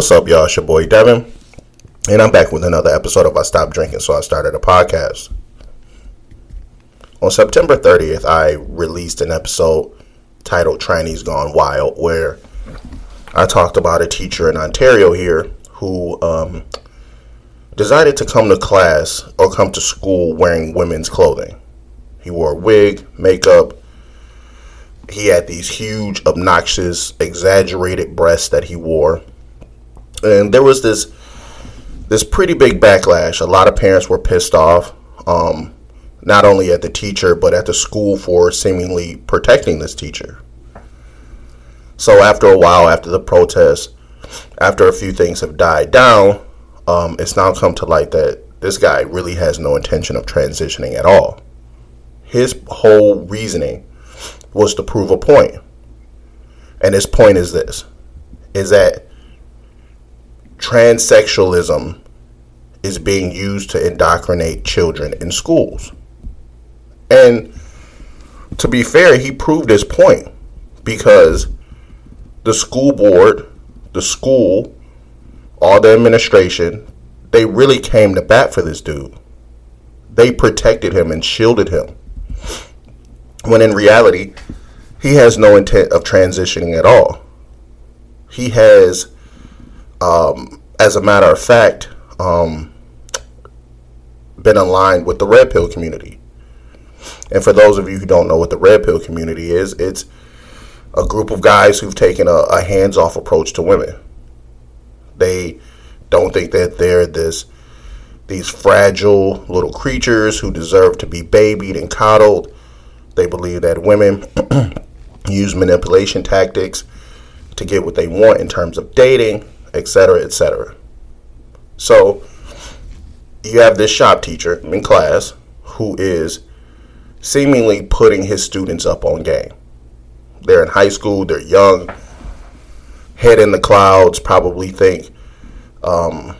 What's up, y'all? It's your boy Devin, and I'm back with another episode of I Stopped Drinking, so I started a podcast. On September 30th, I released an episode titled Trannies Gone Wild, where I talked about a teacher in Ontario here who um, decided to come to class or come to school wearing women's clothing. He wore a wig, makeup. He had these huge, obnoxious, exaggerated breasts that he wore. And there was this this pretty big backlash. A lot of parents were pissed off, um, not only at the teacher, but at the school for seemingly protecting this teacher. So after a while, after the protest, after a few things have died down, um, it's now come to light that this guy really has no intention of transitioning at all. His whole reasoning was to prove a point. And his point is this is that transsexualism is being used to indoctrinate children in schools. And to be fair, he proved his point because the school board, the school, all the administration, they really came to bat for this dude. They protected him and shielded him. When in reality, he has no intent of transitioning at all. He has, um, as a matter of fact, um, been aligned with the red pill community. And for those of you who don't know what the red pill community is, it's a group of guys who've taken a, a hands off approach to women. They don't think that they're this these fragile little creatures who deserve to be babied and coddled. They believe that women use manipulation tactics to get what they want in terms of dating, etc., etc. So you have this shop teacher in class who is seemingly putting his students up on game. They're in high school, they're young, head in the clouds, probably think, um,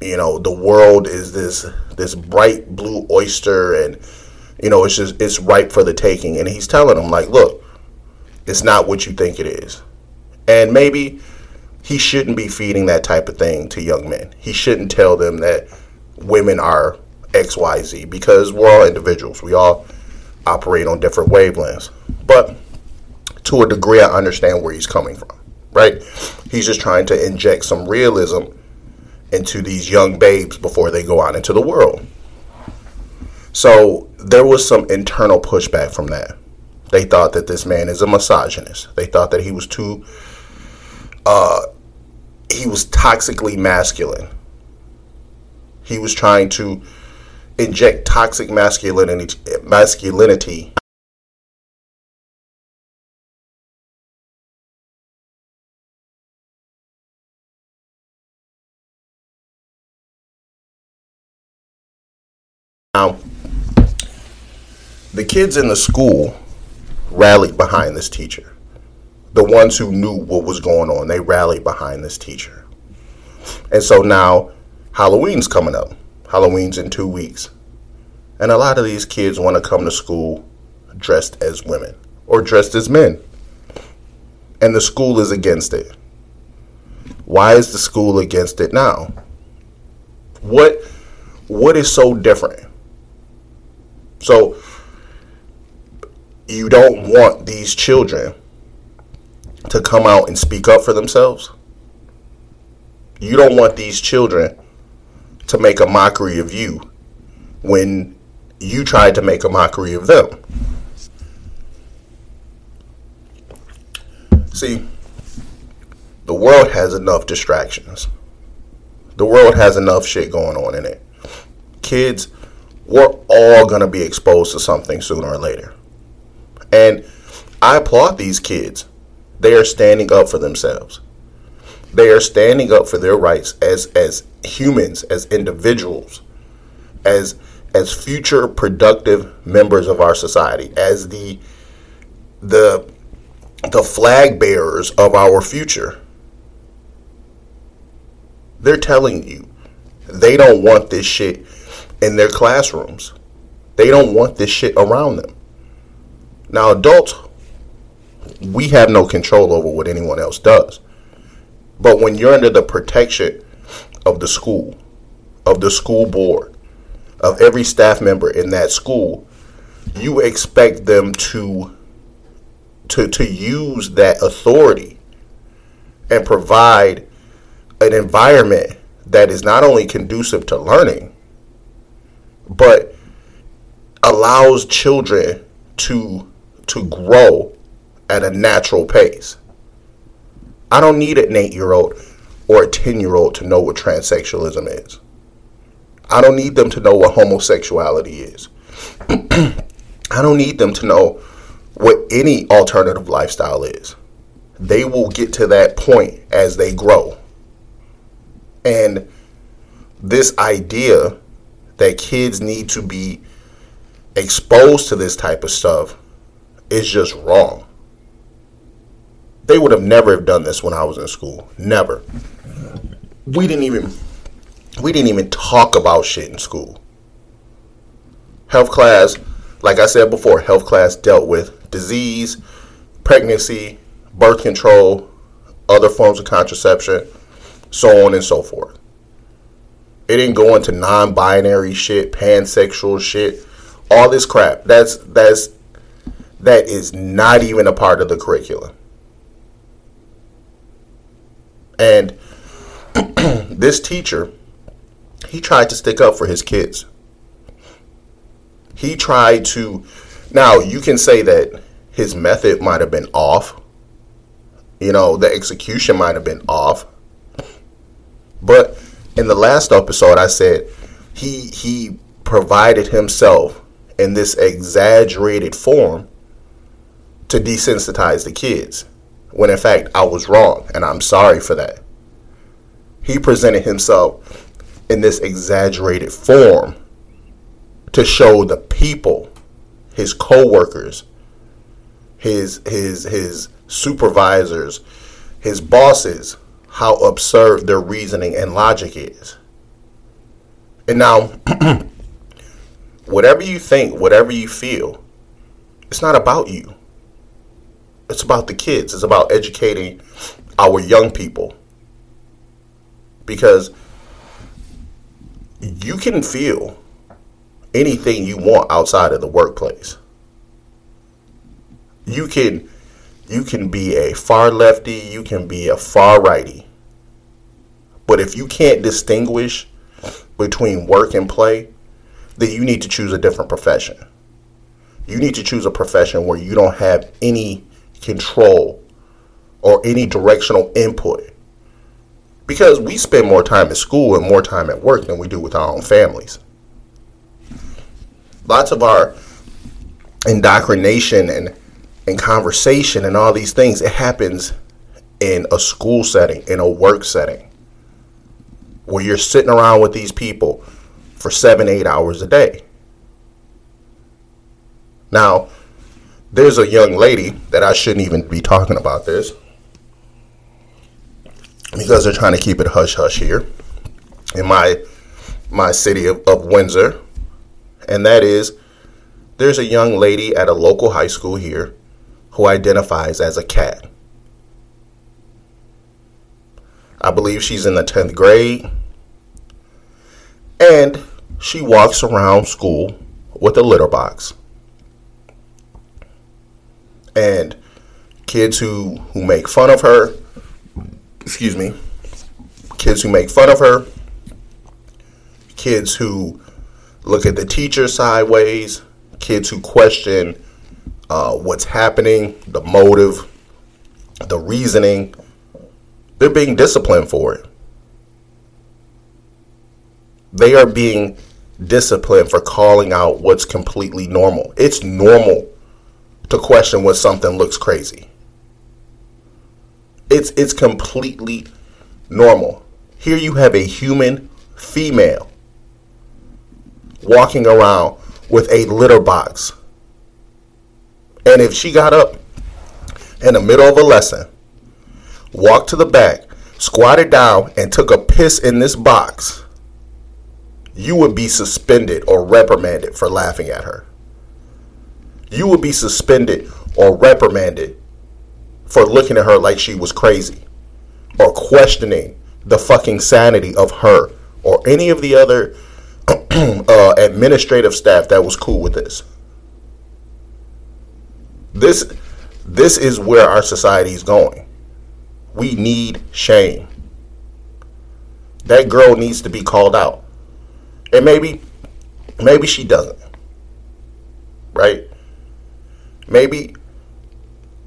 you know, the world is this this bright blue oyster, and you know, it's just it's ripe for the taking. And he's telling them like, look, it's not what you think it is, and maybe he shouldn't be feeding that type of thing to young men. He shouldn't tell them that women are X, Y, Z because we're all individuals. We all operate on different wavelengths. But to a degree, I understand where he's coming from, right? He's just trying to inject some realism into these young babes before they go out into the world. So there was some internal pushback from that. They thought that this man is a misogynist. They thought that he was too, uh, he was toxically masculine. He was trying to inject toxic masculinity masculinity Now, the kids in the school rallied behind this teacher. The ones who knew what was going on, they rallied behind this teacher. And so now Halloween's coming up. Halloween's in two weeks. And a lot of these kids want to come to school dressed as women or dressed as men. And the school is against it. Why is the school against it now? What what is so different? So you don't want these children to come out and speak up for themselves. You don't want these children to make a mockery of you when you tried to make a mockery of them. See, the world has enough distractions. The world has enough shit going on in it. Kids, we're all going to be exposed to something sooner or later. And I applaud these kids. They are standing up for themselves. They are standing up for their rights as as humans, as individuals, as as future productive members of our society, as the the the flag bearers of our future. They're telling you they don't want this shit in their classrooms. They don't want this shit around them. Now, adults, we have no control over what anyone else does. But when you're under the protection of the school, of the school board, of every staff member in that school, you expect them to to to use that authority and provide an environment that is not only conducive to learning but allows children to to grow at a natural pace. I don't need an 8-year-old or a 10-year-old to know what transsexualism is. I don't need them to know what homosexuality is. I don't need them to know what any alternative lifestyle is. They will get to that point as they grow. And this idea that kids need to be exposed to this type of stuff is just wrong. They would have never have done this when I was in school. Never. We didn't even we didn't even talk about shit in school. Health class, like I said before, health class dealt with disease, pregnancy, birth control, other forms of contraception, so on and so forth. It didn't go into non-binary shit, pansexual shit, all this crap. That's that's that is not even a part of the curriculum. And this teacher, he tried to stick up for his kids. He tried to now you can say that his method might have been off. You know, the execution might have been off. But in the last episode I said he he provided himself in this exaggerated form to desensitize the kids. When in fact I was wrong and I'm sorry for that. He presented himself in this exaggerated form to show the people, his co-workers, his his his supervisors, his bosses, how absurd their reasoning and logic is. And now, whatever you think, whatever you feel, it's not about you. It's about the kids. It's about educating our young people. Because you can feel anything you want outside of the workplace. You can you can be a far lefty, you can be a far righty. But if you can't distinguish between work and play, then you need to choose a different profession. You need to choose a profession where you don't have any control or any directional input. Because we spend more time at school and more time at work than we do with our own families. Lots of our indoctrination and and conversation and all these things, it happens in a school setting, in a work setting, where you're sitting around with these people for seven, eight hours a day. Now, there's a young lady that I shouldn't even be talking about this because they're trying to keep it hush hush here in my my city of, of Windsor, and that is there's a young lady at a local high school here who identifies as a cat. I believe she's in the 10th grade. And she walks around school with a litter box. And kids who, who make fun of her, excuse me, kids who make fun of her, kids who look at the teacher sideways, kids who question uh, what's happening, the motive, the reasoning. They're being disciplined for it. They are being disciplined for calling out what's completely normal. It's normal to question when something looks crazy. It's it's completely normal. Here you have a human female walking around with a litter box and if she got up in the middle of a lesson, walked to the back, squatted down, and took a piss in this box, you would be suspended or reprimanded for laughing at her. You would be suspended or reprimanded for looking at her like she was crazy. or questioning the fucking sanity of her or any of the other uh, administrative staff that was cool with this. This this is where our society is going. We need shame. That girl needs to be called out. And maybe maybe she doesn't. Right? Maybe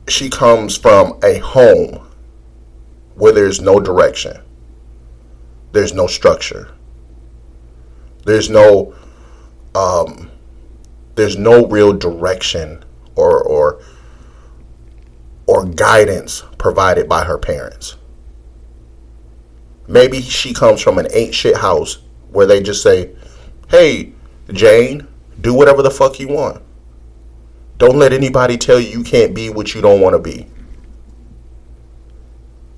she comes from a home where there's no direction. There's no structure. There's no um, there's no real direction or or or guidance provided by her parents. Maybe she comes from an ain't shit house where they just say, "Hey, Jane, do whatever the fuck you want. Don't let anybody tell you you can't be what you don't want to be."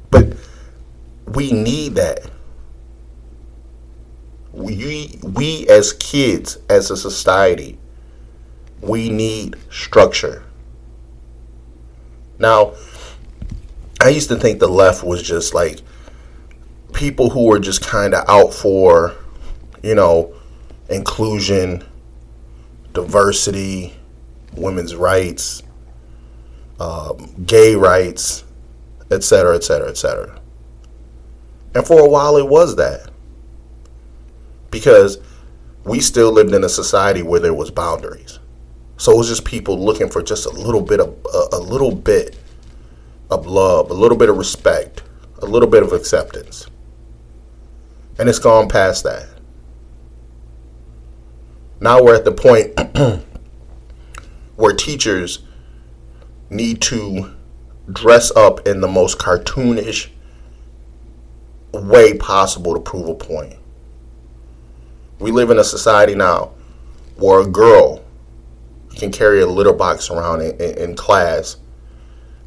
But we need that. We we as kids, as a society, we need structure. Now, I used to think the left was just like people who were just kind of out for, you know, inclusion, diversity, women's rights, um, gay rights, etc., etc., etc. And for a while, it was that because we still lived in a society where there was boundaries. So it was just people looking for just a little bit of a, a little bit of love, a little bit of respect, a little bit of acceptance. And it's gone past that. Now we're at the point where teachers need to dress up in the most cartoonish way possible to prove a point. We live in a society now where a girl can carry a litter box around in, in, in class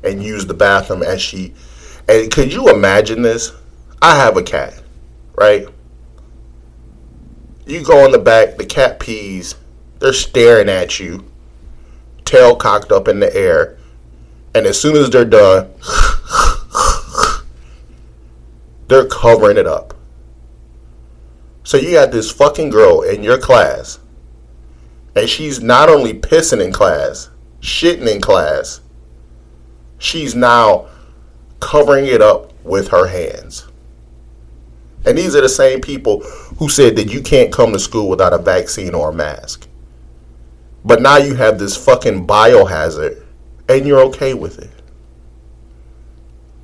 and use the bathroom as she. And could you imagine this? I have a cat, right? You go in the back, the cat pees, they're staring at you, tail cocked up in the air, and as soon as they're done, they're covering it up. So you got this fucking girl in your class and she's not only pissing in class, shitting in class, she's now covering it up with her hands. And these are the same people who said that you can't come to school without a vaccine or a mask. But now you have this fucking biohazard and you're okay with it.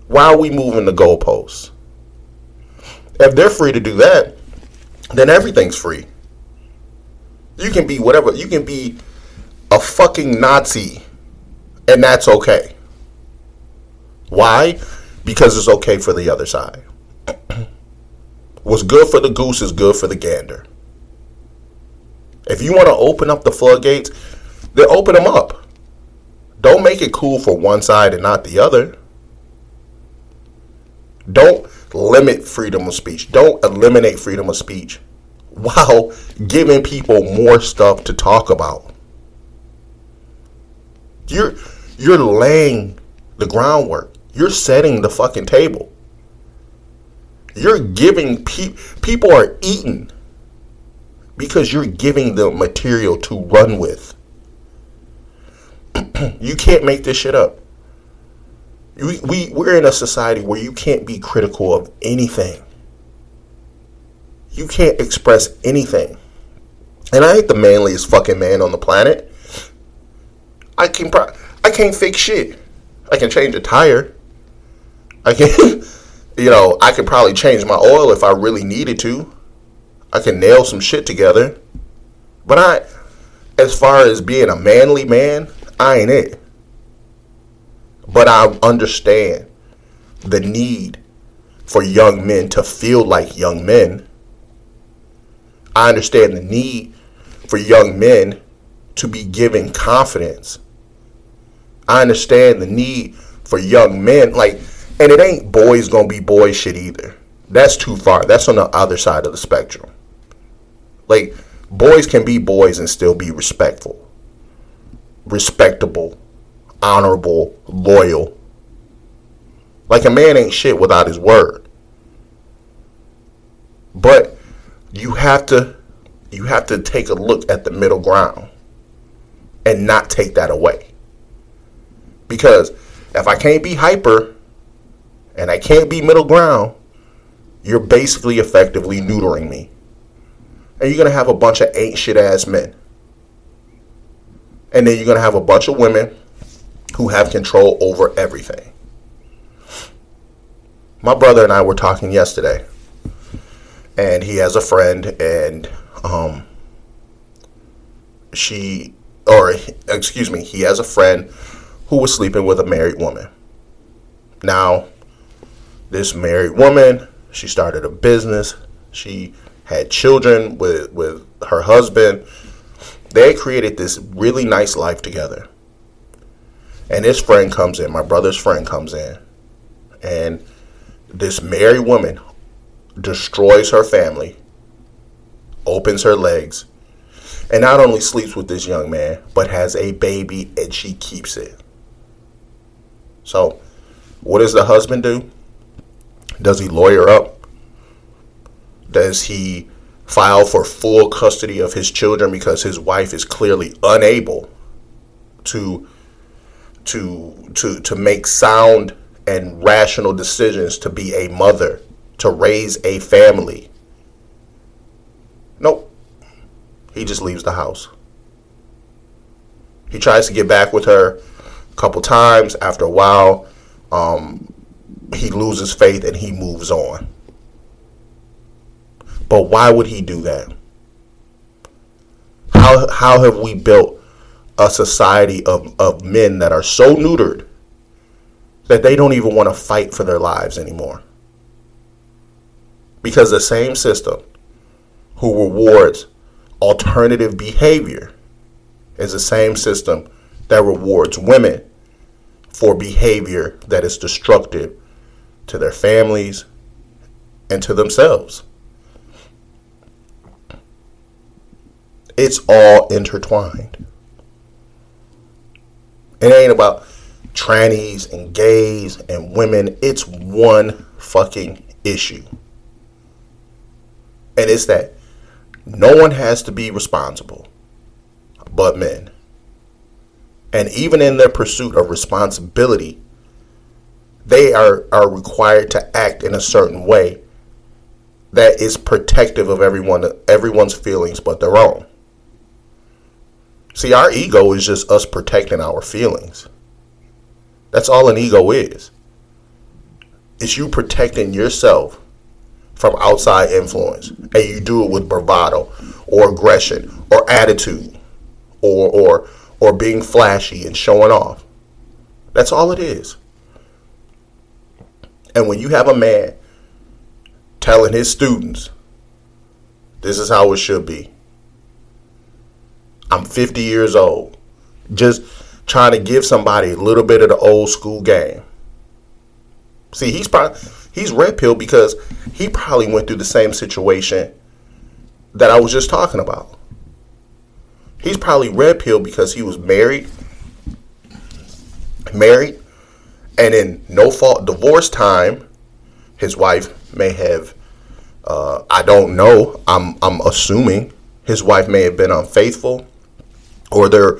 Why are we moving the goalposts? If they're free to do that, then everything's free. You can be whatever. You can be a fucking Nazi, and that's okay. Why? Because it's okay for the other side. What's good for the goose is good for the gander. If you want to open up the floodgates, then open them up. Don't make it cool for one side and not the other. Don't limit freedom of speech. Don't eliminate freedom of speech while giving people more stuff to talk about. You're you're laying the groundwork. You're setting the fucking table. You're giving pe- people are eating because you're giving them material to run with. you can't make this shit up. We, we, we're in a society where you can't be critical of anything you can't express anything. And I ain't the manliest fucking man on the planet. I can pro- I can't fake shit. I can change a tire. I can, you know, I could probably change my oil if I really needed to. I can nail some shit together. But I, as far as being a manly man, I ain't it. But I understand the need for young men to feel like young men I understand the need for young men to be given confidence. I understand the need for young men, like, and it ain't boys gonna be boy shit either. That's too far. That's on the other side of the spectrum. Like, boys can be boys and still be respectful, respectable, honorable, loyal. Like a man ain't shit without his word. But you have to you have to take a look at the middle ground and not take that away. Because if I can't be hyper and I can't be middle ground, you're basically effectively neutering me. And you're to have a bunch of ain't shit ass men. And then you're to have a bunch of women who have control over everything. My brother and I were talking yesterday, and he has a friend, and um, she, or excuse me, he has a friend who was sleeping with a married woman. Now, this married woman, she started a business. She had children with with her husband. They created this really nice life together. And this friend comes in, my brother's friend comes in, and this married woman destroys her family, opens her legs, and not only sleeps with this young man, but has a baby and she keeps it. So, what does the husband do? Does he lawyer up? Does he file for full custody of his children because his wife is clearly unable to to to to make sound and rational decisions to be a mother, to raise a family. Nope. He just leaves the house. He tries to get back with her a couple times. After a while, um, he loses faith and he moves on. But why would he do that? How, how have we built a society of, of men that are so neutered that they don't even want to fight for their lives anymore. Because the same system who rewards alternative behavior is the same system that rewards women for behavior that is destructive to their families and to themselves. It's all intertwined. It ain't about trannies and gays and women. It's one fucking issue. And it's that no one has to be responsible but men. And even in their pursuit of responsibility, they are, are required to act in a certain way that is protective of everyone everyone's feelings but their own. See, our ego is just us protecting our feelings. That's all an ego is. It's you protecting yourself from outside influence. And you do it with bravado or aggression or attitude or or or being flashy and showing off. That's all it is. And when you have a man telling his students, this is how it should be. I'm 50 years old. Just trying to give somebody a little bit of the old school game. See, he's probably he's red pill because he probably went through the same situation that I was just talking about. He's probably red pill because he was married, married, and in no fault divorce time, his wife may have. Uh, I don't know. I'm I'm assuming his wife may have been unfaithful, or their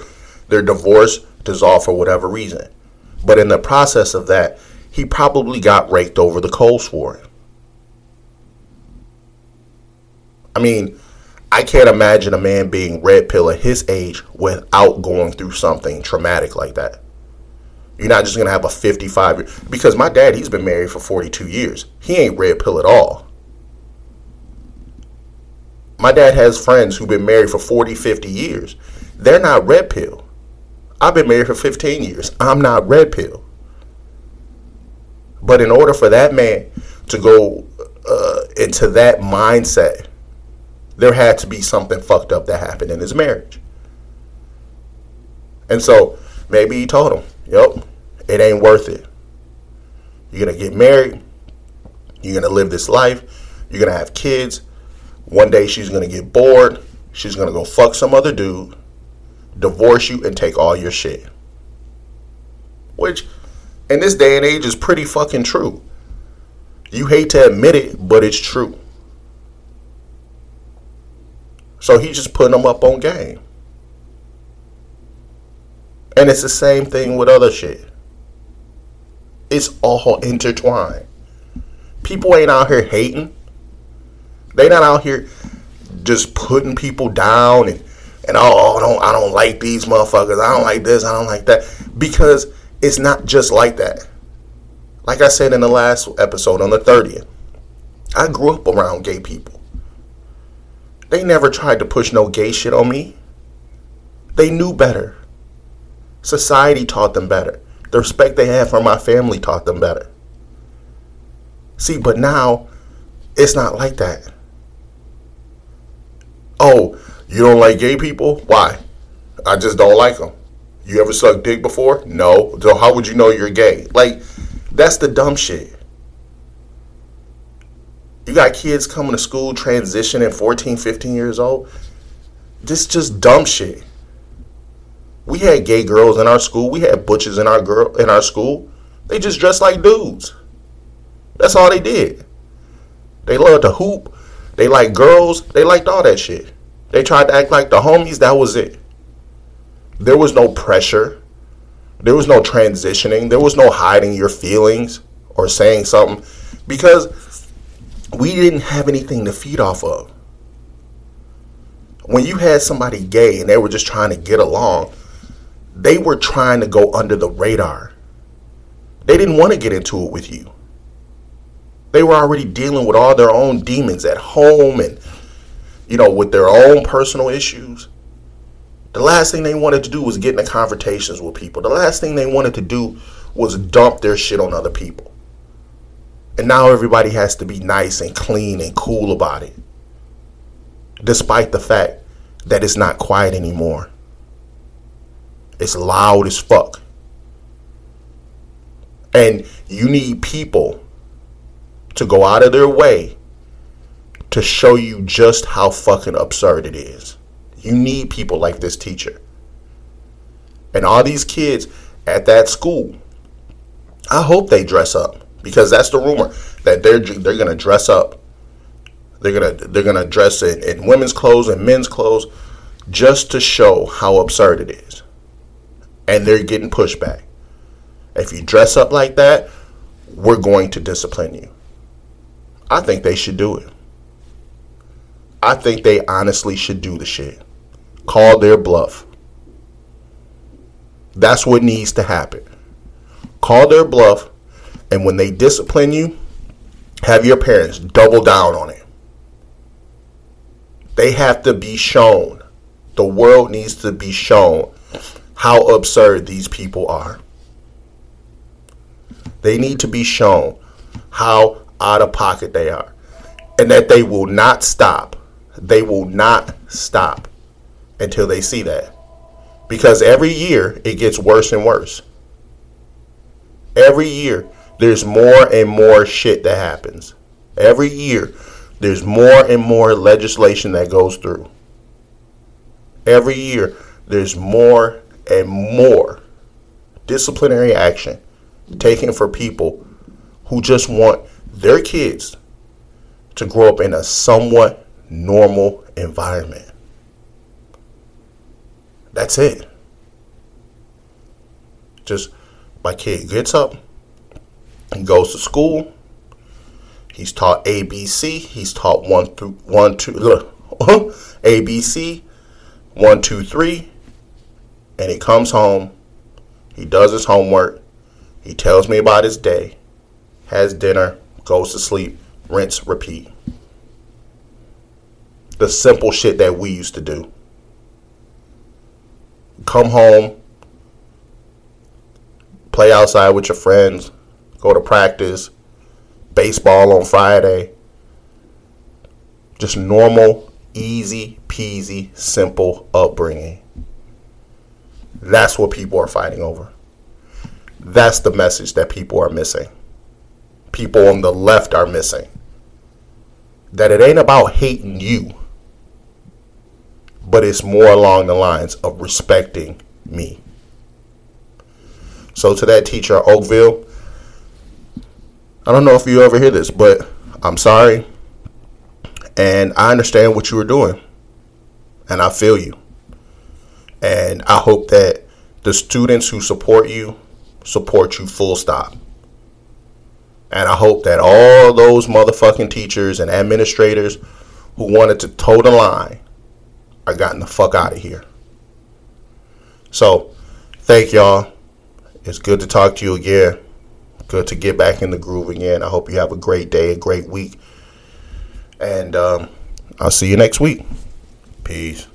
their divorce dissolved for whatever reason. But in the process of that, he probably got raked over the coals for it. I mean, I can't imagine a man being red pill at his age without going through something traumatic like that. You're not just gonna have a 55 year because my dad, he's been married for 42 years. He ain't red pill at all. My dad has friends who've been married for 40, 50 years. They're not red pill. I've been married for 15 years. I'm not red pill. But in order for that man to go uh, into that mindset, there had to be something fucked up that happened in his marriage. And so maybe he told him, yep, it ain't worth it. You're going to get married. You're going to live this life. You're going to have kids. One day she's going to get bored. She's going to go fuck some other dude divorce you, and take all your shit. Which, in this day and age is pretty fucking true. You hate to admit it, but it's true. So he's just putting them up on game. And it's the same thing with other shit. It's all intertwined. People ain't out here hating. They not out here just putting people down and and oh, I don't I don't like these motherfuckers. I don't like this. I don't like that because it's not just like that. Like I said in the last episode on the 30th, I grew up around gay people. They never tried to push no gay shit on me. They knew better. Society taught them better. The respect they had for my family taught them better. See, but now it's not like that. Oh, you don't like gay people? Why? I just don't like them. You ever sucked dick before? No. So how would you know you're gay? Like, that's the dumb shit. You got kids coming to school transitioning 14, 15 years old. This just dumb shit. We had gay girls in our school. We had butches in our girl in our school. They just dressed like dudes. That's all they did. They loved to hoop. They liked girls. They liked all that shit. They tried to act like the homies. That was it. There was no pressure. There was no transitioning. There was no hiding your feelings or saying something because we didn't have anything to feed off of. When you had somebody gay and they were just trying to get along, they were trying to go under the radar. They didn't want to get into it with you. They were already dealing with all their own demons at home and, you know, with their own personal issues. The last thing they wanted to do was get into confrontations with people. The last thing they wanted to do was dump their shit on other people. And now everybody has to be nice and clean and cool about it. Despite the fact that it's not quiet anymore. It's loud as fuck. And you need people to go out of their way to show you just how fucking absurd it is. You need people like this teacher. And all these kids at that school, I hope they dress up because that's the rumor that they're they're gonna dress up. They're gonna they're gonna dress in, in women's clothes and men's clothes just to show how absurd it is. And they're getting pushback. If you dress up like that, we're going to discipline you. I think they should do it. I think they honestly should do the shit call their bluff. That's what needs to happen. Call their bluff, and when they discipline you, have your parents double down on it. They have to be shown. The world needs to be shown how absurd these people are. They need to be shown how out of pocket they are and that they will not stop. They will not stop until they see that. Because every year it gets worse and worse. Every year there's more and more shit that happens. Every year there's more and more legislation that goes through. Every year there's more and more disciplinary action taken for people who just want their kids to grow up in a somewhat normal environment. That's it. Just my kid gets up, he goes to school. He's taught ABC. He's taught one through one two look, ABC, one two three, and he comes home. He does his homework. He tells me about his day, has dinner, goes to sleep, rinse, repeat. The simple shit that we used to do come home, play outside with your friends, go to practice, baseball on Friday. Just normal, easy peasy, simple upbringing. That's what people are fighting over. That's the message that people are missing. People on the left are missing. That it ain't about hating you but it's more along the lines of respecting me. So to that teacher at Oakville, I don't know if you ever hear this, but I'm sorry. And I understand what you were doing. And I feel you. And I hope that the students who support you support you full stop. And I hope that all those motherfucking teachers and administrators who wanted to toe the line are gotten the fuck out of here. So, thank y'all. It's good to talk to you again. Good to get back in the groove again. I hope you have a great day, a great week. And um, I'll see you next week. Peace.